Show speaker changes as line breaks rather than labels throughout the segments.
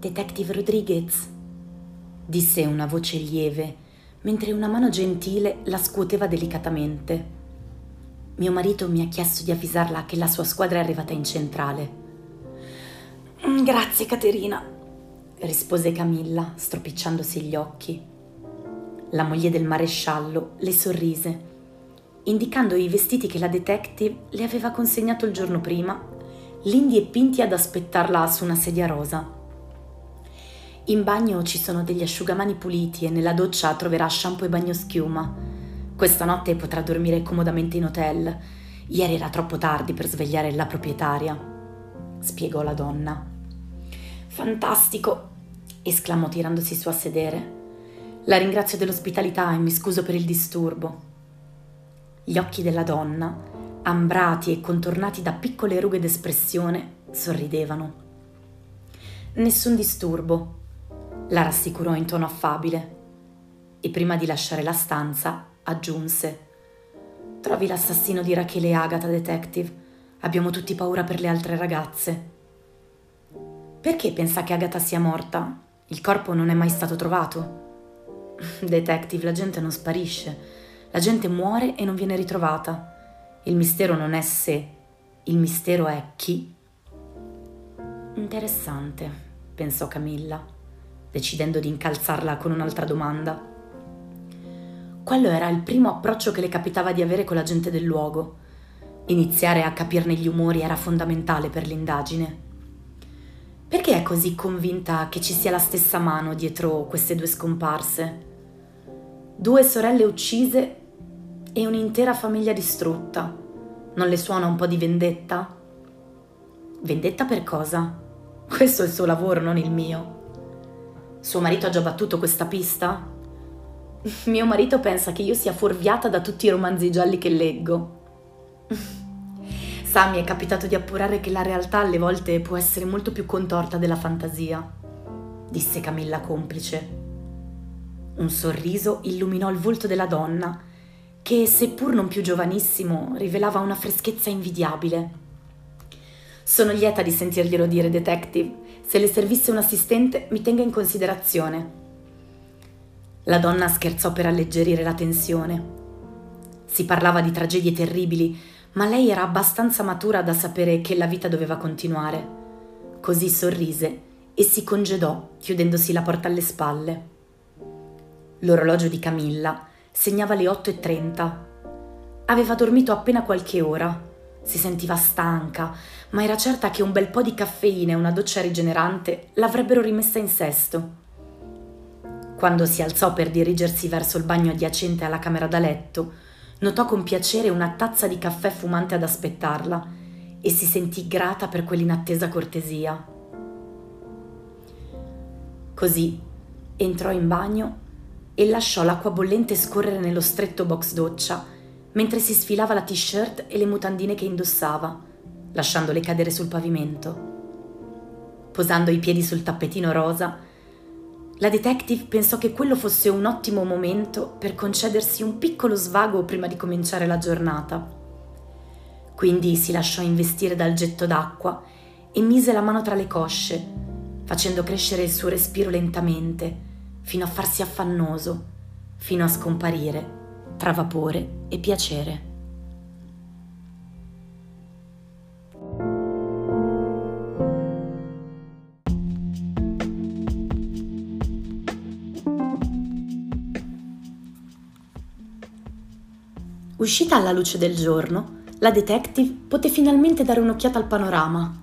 Detective Rodriguez, disse una voce lieve, mentre una mano gentile la scuoteva delicatamente. Mio marito mi ha chiesto di avvisarla che la sua squadra è arrivata in centrale.
Mm, grazie, Caterina,
rispose Camilla, stropicciandosi gli occhi. La moglie del maresciallo le sorrise, indicando i vestiti che la detective le aveva consegnato il giorno prima, lindi e pinti ad aspettarla su una sedia rosa. In bagno ci sono degli asciugamani puliti e nella doccia troverà shampoo e bagnoschiuma. Questa notte potrà dormire comodamente in hotel. Ieri era troppo tardi per svegliare la proprietaria, spiegò la donna.
Fantastico! esclamò tirandosi su a sedere.
La ringrazio dell'ospitalità e mi scuso per il disturbo. Gli occhi della donna, ambrati e contornati da piccole rughe d'espressione, sorridevano. Nessun disturbo, la rassicurò in tono affabile e prima di lasciare la stanza aggiunse Trovi l'assassino di Rachele e Agatha, detective. Abbiamo tutti paura per le altre ragazze. Perché pensa che Agatha sia morta? Il corpo non è mai stato trovato. Detective, la gente non sparisce. La gente muore e non viene ritrovata. Il mistero non è se, il mistero è chi. Interessante, pensò Camilla decidendo di incalzarla con un'altra domanda. Quello era il primo approccio che le capitava di avere con la gente del luogo. Iniziare a capirne gli umori era fondamentale per l'indagine. Perché è così convinta che ci sia la stessa mano dietro queste due scomparse? Due sorelle uccise e un'intera famiglia distrutta. Non le suona un po' di vendetta? Vendetta per cosa? Questo è il suo lavoro, non il mio. Suo marito ha già battuto questa pista? Mio marito pensa che io sia fuorviata da tutti i romanzi gialli che leggo. Sa, mi è capitato di appurare che la realtà alle volte può essere molto più contorta della fantasia, disse Camilla complice. Un sorriso illuminò il volto della donna, che, seppur non più giovanissimo, rivelava una freschezza invidiabile. Sono lieta di sentirglielo dire, detective. Se le servisse un assistente, mi tenga in considerazione. La donna scherzò per alleggerire la tensione. Si parlava di tragedie terribili, ma lei era abbastanza matura da sapere che la vita doveva continuare. Così sorrise e si congedò, chiudendosi la porta alle spalle. L'orologio di Camilla segnava le 8.30. Aveva dormito appena qualche ora si sentiva stanca, ma era certa che un bel po' di caffeina e una doccia rigenerante l'avrebbero rimessa in sesto. Quando si alzò per dirigersi verso il bagno adiacente alla camera da letto, notò con piacere una tazza di caffè fumante ad aspettarla e si sentì grata per quell'inattesa cortesia. Così entrò in bagno e lasciò l'acqua bollente scorrere nello stretto box doccia mentre si sfilava la t-shirt e le mutandine che indossava, lasciandole cadere sul pavimento. Posando i piedi sul tappetino rosa, la detective pensò che quello fosse un ottimo momento per concedersi un piccolo svago prima di cominciare la giornata. Quindi si lasciò investire dal getto d'acqua e mise la mano tra le cosce, facendo crescere il suo respiro lentamente, fino a farsi affannoso, fino a scomparire tra vapore e piacere. Uscita alla luce del giorno, la detective poté finalmente dare un'occhiata al panorama.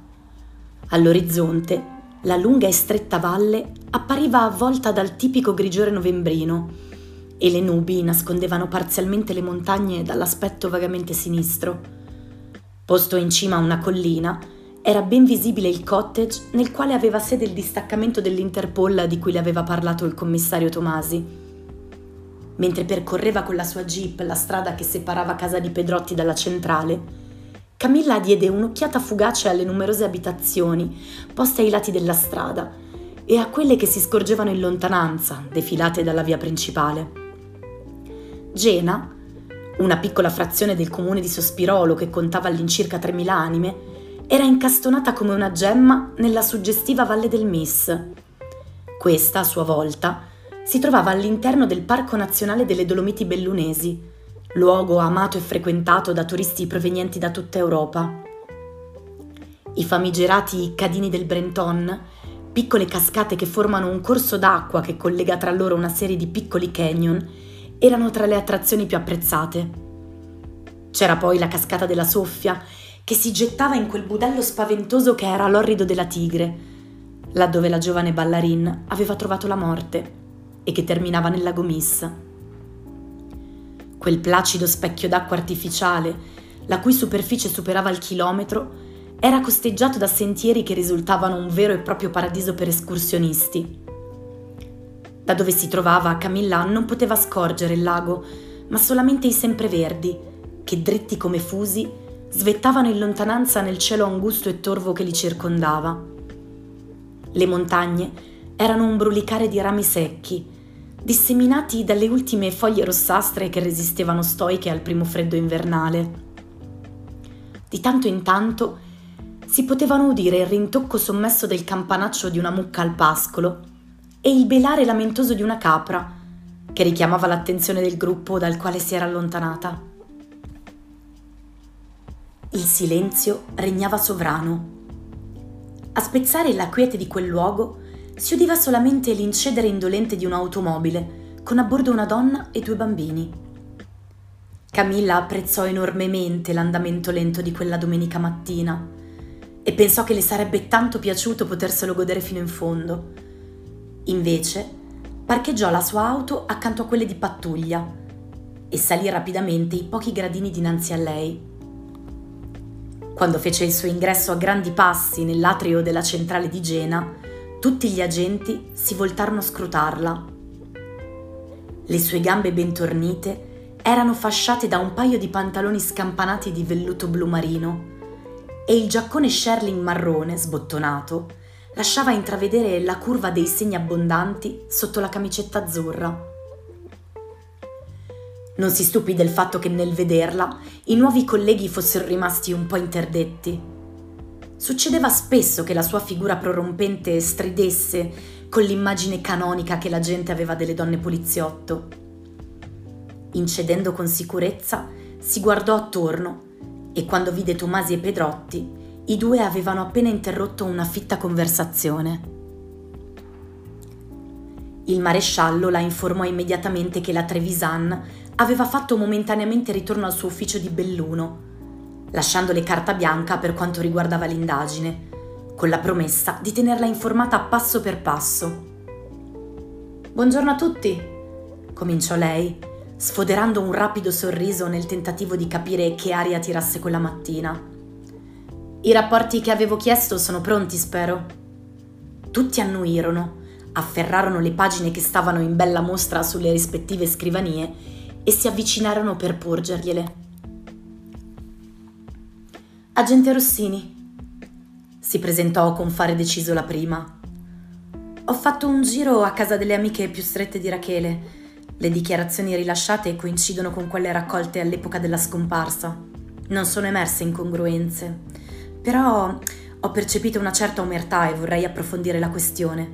All'orizzonte, la lunga e stretta valle appariva avvolta dal tipico grigiore novembrino e le nubi nascondevano parzialmente le montagne dall'aspetto vagamente sinistro. Posto in cima a una collina, era ben visibile il cottage nel quale aveva sede il distaccamento dell'Interpol di cui le aveva parlato il commissario Tomasi. Mentre percorreva con la sua jeep la strada che separava casa di Pedrotti dalla centrale, Camilla diede un'occhiata fugace alle numerose abitazioni poste ai lati della strada e a quelle che si scorgevano in lontananza, defilate dalla via principale. Gena, una piccola frazione del comune di Sospirolo che contava all'incirca 3.000 anime, era incastonata come una gemma nella suggestiva valle del Mis. Questa, a sua volta, si trovava all'interno del Parco Nazionale delle Dolomiti Bellunesi, luogo amato e frequentato da turisti provenienti da tutta Europa. I famigerati Cadini del Brenton, piccole cascate che formano un corso d'acqua che collega tra loro una serie di piccoli canyon, erano tra le attrazioni più apprezzate. C'era poi la cascata della Soffia, che si gettava in quel budello spaventoso che era l'orrido della tigre, laddove la giovane ballerina aveva trovato la morte e che terminava nel lago Miss. Quel placido specchio d'acqua artificiale, la cui superficie superava il chilometro, era costeggiato da sentieri che risultavano un vero e proprio paradiso per escursionisti. Da dove si trovava, Camilla non poteva scorgere il lago, ma solamente i sempreverdi, che dritti come fusi svettavano in lontananza nel cielo angusto e torvo che li circondava. Le montagne erano un brulicare di rami secchi, disseminati dalle ultime foglie rossastre che resistevano stoiche al primo freddo invernale. Di tanto in tanto si potevano udire il rintocco sommesso del campanaccio di una mucca al pascolo e il belare lamentoso di una capra, che richiamava l'attenzione del gruppo dal quale si era allontanata. Il silenzio regnava sovrano. A spezzare la quiete di quel luogo si udiva solamente l'incedere indolente di un'automobile, con a bordo una donna e due bambini. Camilla apprezzò enormemente l'andamento lento di quella domenica mattina e pensò che le sarebbe tanto piaciuto poterselo godere fino in fondo. Invece, parcheggiò la sua auto accanto a quelle di pattuglia e salì rapidamente i pochi gradini dinanzi a lei. Quando fece il suo ingresso a grandi passi nell'atrio della centrale di Gena, tutti gli agenti si voltarono a scrutarla. Le sue gambe ben tornite erano fasciate da un paio di pantaloni scampanati di velluto blu marino e il giaccone Sherling marrone sbottonato lasciava intravedere la curva dei segni abbondanti sotto la camicetta azzurra. Non si stupì del fatto che nel vederla i nuovi colleghi fossero rimasti un po' interdetti. Succedeva spesso che la sua figura prorompente stridesse con l'immagine canonica che la gente aveva delle donne poliziotto. Incedendo con sicurezza, si guardò attorno e quando vide Tomasi e Pedrotti, i due avevano appena interrotto una fitta conversazione. Il maresciallo la informò immediatamente che la Trevisan aveva fatto momentaneamente ritorno al suo ufficio di Belluno, lasciandole carta bianca per quanto riguardava l'indagine, con la promessa di tenerla informata passo per passo. Buongiorno a tutti, cominciò lei, sfoderando un rapido sorriso nel tentativo di capire che aria tirasse quella mattina. I rapporti che avevo chiesto sono pronti, spero. Tutti annuirono, afferrarono le pagine che stavano in bella mostra sulle rispettive scrivanie e si avvicinarono per porgergliele. Agente Rossini, si presentò con fare deciso la prima. Ho fatto un giro a casa delle amiche più strette di Rachele le dichiarazioni rilasciate coincidono con quelle raccolte all'epoca della scomparsa. Non sono emerse incongruenze, però ho percepito una certa omertà e vorrei approfondire la questione.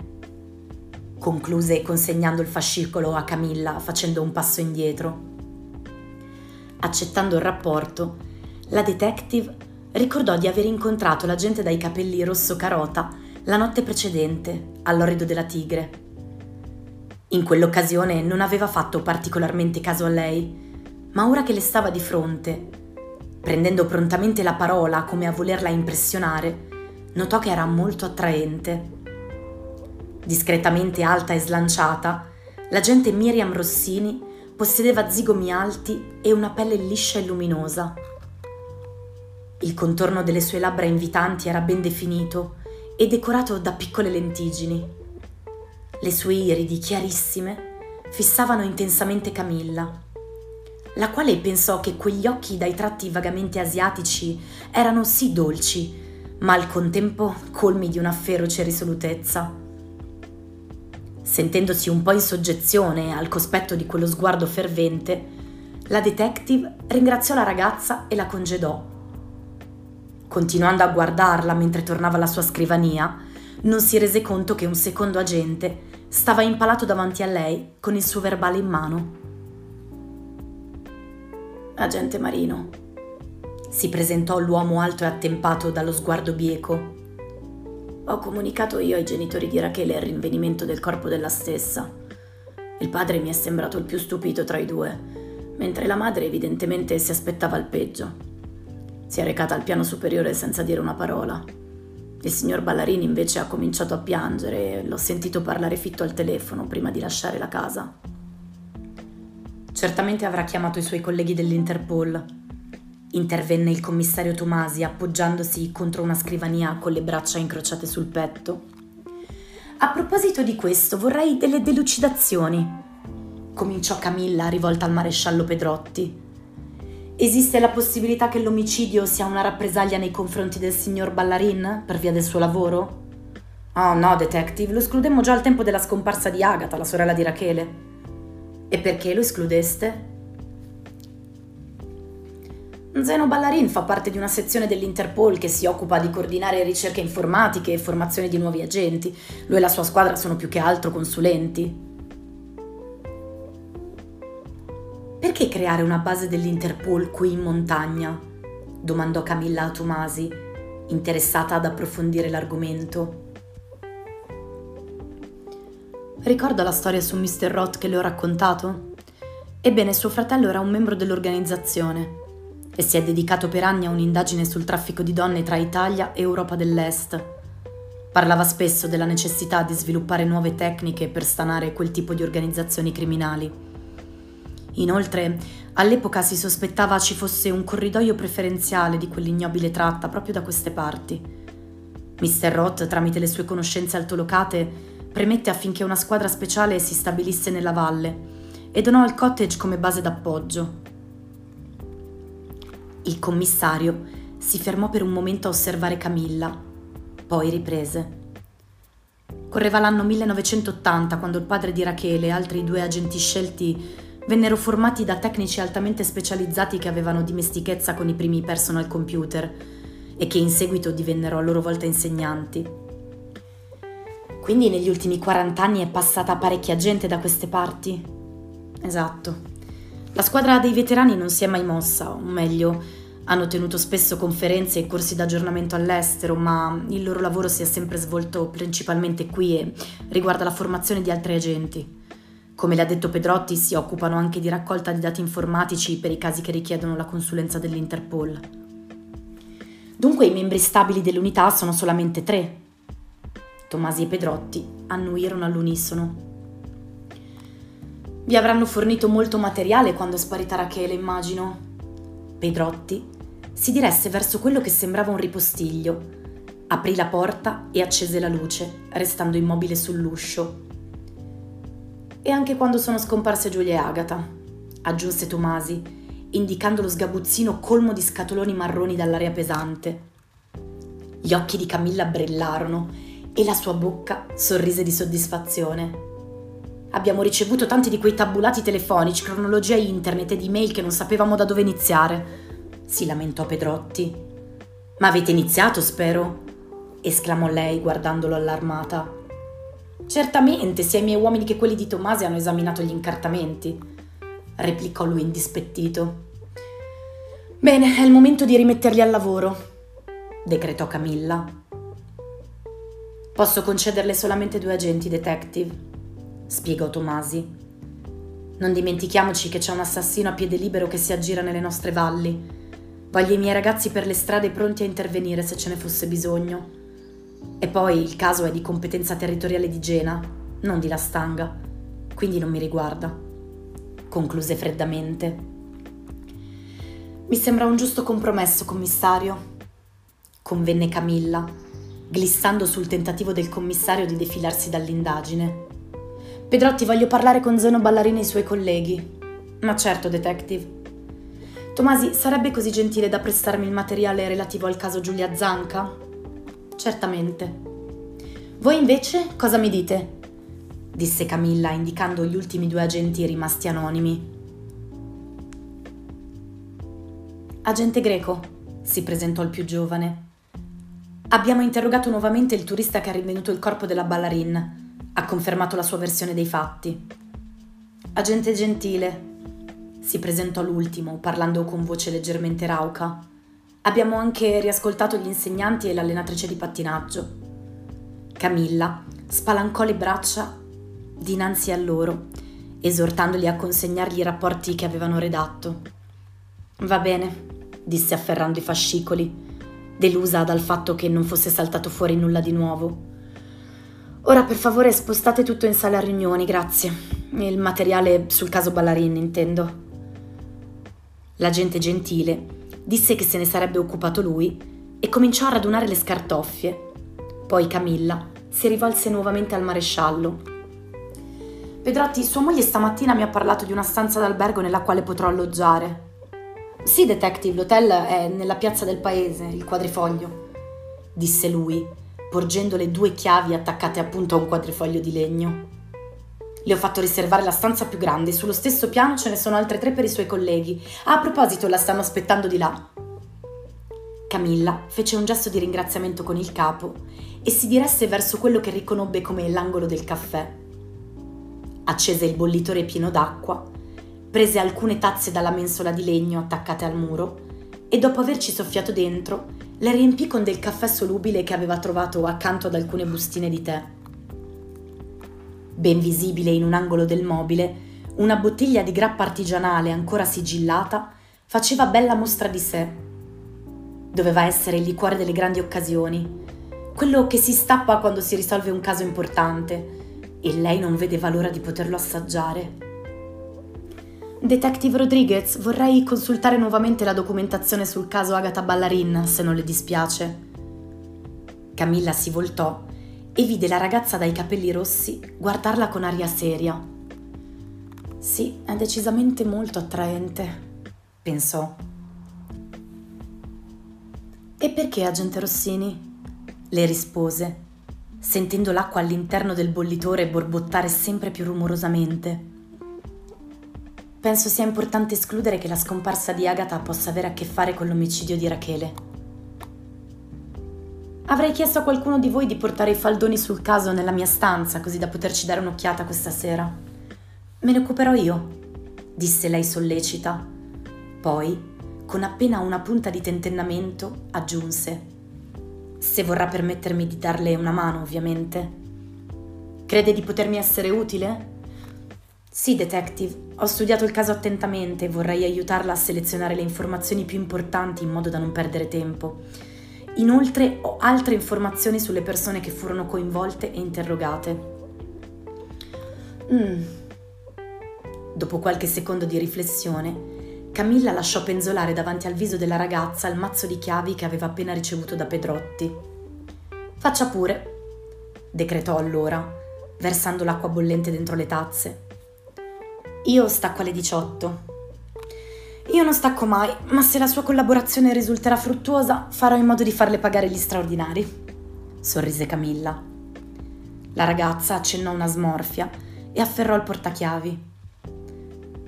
Concluse consegnando il fascicolo a Camilla facendo un passo indietro. Accettando il rapporto, la detective ricordò di aver incontrato la gente dai capelli rosso carota la notte precedente, all'orrido della tigre in quell'occasione non aveva fatto particolarmente caso a lei, ma ora che le stava di fronte, prendendo prontamente la parola come a volerla impressionare, notò che era molto attraente. Discretamente alta e slanciata, la gente Miriam Rossini possedeva zigomi alti e una pelle liscia e luminosa. Il contorno delle sue labbra invitanti era ben definito e decorato da piccole lentiggini. Le sue iridi chiarissime fissavano intensamente Camilla, la quale pensò che quegli occhi dai tratti vagamente asiatici erano sì dolci, ma al contempo colmi di una feroce risolutezza. Sentendosi un po' in soggezione al cospetto di quello sguardo fervente, la detective ringraziò la ragazza e la congedò. Continuando a guardarla mentre tornava alla sua scrivania, non si rese conto che un secondo agente stava impalato davanti a lei con il suo verbale in mano.
Agente Marino,
si presentò l'uomo alto e attempato dallo sguardo bieco.
Ho comunicato io ai genitori di Rachele il rinvenimento del corpo della stessa. Il padre mi è sembrato il più stupito tra i due, mentre la madre evidentemente si aspettava il peggio. Si è recata al piano superiore senza dire una parola. Il signor Ballarini invece ha cominciato a piangere e l'ho sentito parlare fitto al telefono prima di lasciare la casa.
Certamente avrà chiamato i suoi colleghi dell'Interpol. Intervenne il commissario Tomasi appoggiandosi contro una scrivania con le braccia incrociate sul petto. A proposito di questo, vorrei delle delucidazioni. Cominciò Camilla rivolta al maresciallo Pedrotti. Esiste la possibilità che l'omicidio sia una rappresaglia nei confronti del signor Ballarin per via del suo lavoro? Oh no, detective, lo escludemmo già al tempo della scomparsa di Agatha, la sorella di Rachele. E perché lo escludeste?
Zeno Ballarin fa parte di una sezione dell'Interpol che si occupa di coordinare ricerche informatiche e formazione di nuovi agenti. Lui e la sua squadra sono più che altro consulenti.
Perché creare una base dell'Interpol qui in montagna? domandò Camilla a Tomasi, interessata ad approfondire l'argomento. Ricorda la storia su Mr. Roth che le ho raccontato? Ebbene, suo fratello era un membro dell'organizzazione e si è dedicato per anni a un'indagine sul traffico di donne tra Italia e Europa dell'Est. Parlava spesso della necessità di sviluppare nuove tecniche per stanare quel tipo di organizzazioni criminali Inoltre, all'epoca si sospettava ci fosse un corridoio preferenziale di quell'ignobile tratta proprio da queste parti. Mr. Roth, tramite le sue conoscenze altolocate, premette affinché una squadra speciale si stabilisse nella valle e donò il cottage come base d'appoggio. Il commissario si fermò per un momento a osservare Camilla, poi riprese. Correva l'anno 1980 quando il padre di Rachele e altri due agenti scelti vennero formati da tecnici altamente specializzati che avevano dimestichezza con i primi personal computer e che in seguito divennero a loro volta insegnanti. Quindi negli ultimi 40 anni è passata parecchia gente da queste parti? Esatto. La squadra dei veterani non si è mai mossa, o meglio, hanno tenuto spesso conferenze e corsi d'aggiornamento all'estero, ma il loro lavoro si è sempre svolto principalmente qui e riguarda la formazione di altri agenti. Come le ha detto Pedrotti, si occupano anche di raccolta di dati informatici per i casi che richiedono la consulenza dell'Interpol. Dunque i membri stabili dell'unità sono solamente tre. Tomasi e Pedrotti annuirono all'unisono. Vi avranno fornito molto materiale quando è sparita Rachele, immagino. Pedrotti si diresse verso quello che sembrava un ripostiglio, aprì la porta e accese la luce, restando immobile sull'uscio e anche quando sono scomparse Giulia e Agata, aggiunse Tomasi, indicando lo sgabuzzino colmo di scatoloni marroni dall'aria pesante. Gli occhi di Camilla brillarono e la sua bocca sorrise di soddisfazione. Abbiamo ricevuto tanti di quei tabulati telefonici, cronologia internet ed email che non sapevamo da dove iniziare, si lamentò Pedrotti. Ma avete iniziato, spero? esclamò lei guardandolo allarmata.
Certamente, sia i miei uomini che quelli di Tomasi hanno esaminato gli incartamenti, replicò lui indispettito.
Bene, è il momento di rimetterli al lavoro, decretò Camilla. Posso concederle solamente due agenti, detective, spiegò Tomasi. Non dimentichiamoci che c'è un assassino a piede libero che si aggira nelle nostre valli. Voglio i miei ragazzi per le strade pronti a intervenire se ce ne fosse bisogno. E poi il caso è di competenza territoriale di Gena, non di La Stanga, quindi non mi riguarda. Concluse freddamente. Mi sembra un giusto compromesso, commissario, convenne Camilla, glissando sul tentativo del commissario di defilarsi dall'indagine. Pedrotti, voglio parlare con Zeno Ballarini e i suoi colleghi. Ma certo, detective. Tomasi, sarebbe così gentile da prestarmi il materiale relativo al caso Giulia Zanca? Certamente. Voi invece cosa mi dite? disse Camilla indicando gli ultimi due agenti rimasti anonimi. Agente greco, si presentò il più giovane. Abbiamo interrogato nuovamente il turista che ha rinvenuto il corpo della ballarin. Ha confermato la sua versione dei fatti. Agente gentile, si presentò l'ultimo, parlando con voce leggermente rauca. Abbiamo anche riascoltato gli insegnanti e l'allenatrice di pattinaggio. Camilla spalancò le braccia dinanzi a loro, esortandoli a consegnargli i rapporti che avevano redatto. Va bene, disse afferrando i fascicoli, delusa dal fatto che non fosse saltato fuori nulla di nuovo. Ora per favore spostate tutto in sala riunioni, grazie. Il materiale sul caso Ballarin, intendo. L'agente gentile disse che se ne sarebbe occupato lui e cominciò a radunare le scartoffie. Poi Camilla si rivolse nuovamente al maresciallo. Pedrotti, sua moglie stamattina mi ha parlato di una stanza d'albergo nella quale potrò alloggiare. Sì, detective, l'hotel è nella piazza del paese, il quadrifoglio, disse lui, porgendo le due chiavi attaccate appunto a un quadrifoglio di legno. Le ho fatto riservare la stanza più grande, sullo stesso piano ce ne sono altre tre per i suoi colleghi. A proposito, la stanno aspettando di là. Camilla fece un gesto di ringraziamento con il capo e si diresse verso quello che riconobbe come l'angolo del caffè. Accese il bollitore pieno d'acqua prese alcune tazze dalla mensola di legno attaccate al muro e dopo averci soffiato dentro, le riempì con del caffè solubile che aveva trovato accanto ad alcune bustine di tè. Ben visibile in un angolo del mobile, una bottiglia di grappa artigianale ancora sigillata faceva bella mostra di sé. Doveva essere il liquore delle grandi occasioni, quello che si stappa quando si risolve un caso importante, e lei non vedeva l'ora di poterlo assaggiare. Detective Rodriguez, vorrei consultare nuovamente la documentazione sul caso Agatha Ballarin, se non le dispiace. Camilla si voltò e vide la ragazza dai capelli rossi guardarla con aria seria. Sì, è decisamente molto attraente, pensò. E perché, agente Rossini? le rispose, sentendo l'acqua all'interno del bollitore borbottare sempre più rumorosamente. Penso sia importante escludere che la scomparsa di Agatha possa avere a che fare con l'omicidio di Rachele. Avrei chiesto a qualcuno di voi di portare i faldoni sul caso nella mia stanza, così da poterci dare un'occhiata questa sera. Me ne occuperò io, disse lei sollecita. Poi, con appena una punta di tentennamento, aggiunse. Se vorrà permettermi di darle una mano, ovviamente. Crede di potermi essere utile? Sì, detective, ho studiato il caso attentamente e vorrei aiutarla a selezionare le informazioni più importanti in modo da non perdere tempo. Inoltre ho altre informazioni sulle persone che furono coinvolte e interrogate. Mm. Dopo qualche secondo di riflessione, Camilla lasciò penzolare davanti al viso della ragazza il mazzo di chiavi che aveva appena ricevuto da Pedrotti. Faccia pure, decretò allora, versando l'acqua bollente dentro le tazze. Io stacco alle 18. Io non stacco mai, ma se la sua collaborazione risulterà fruttuosa, farò in modo di farle pagare gli straordinari. Sorrise Camilla. La ragazza accennò una smorfia e afferrò il portachiavi.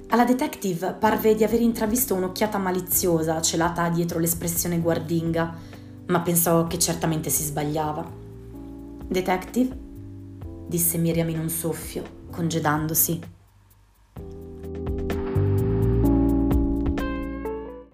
Alla detective parve di aver intravisto un'occhiata maliziosa celata dietro l'espressione guardinga, ma pensò che certamente si sbagliava. Detective? disse Miriam in un soffio, congedandosi.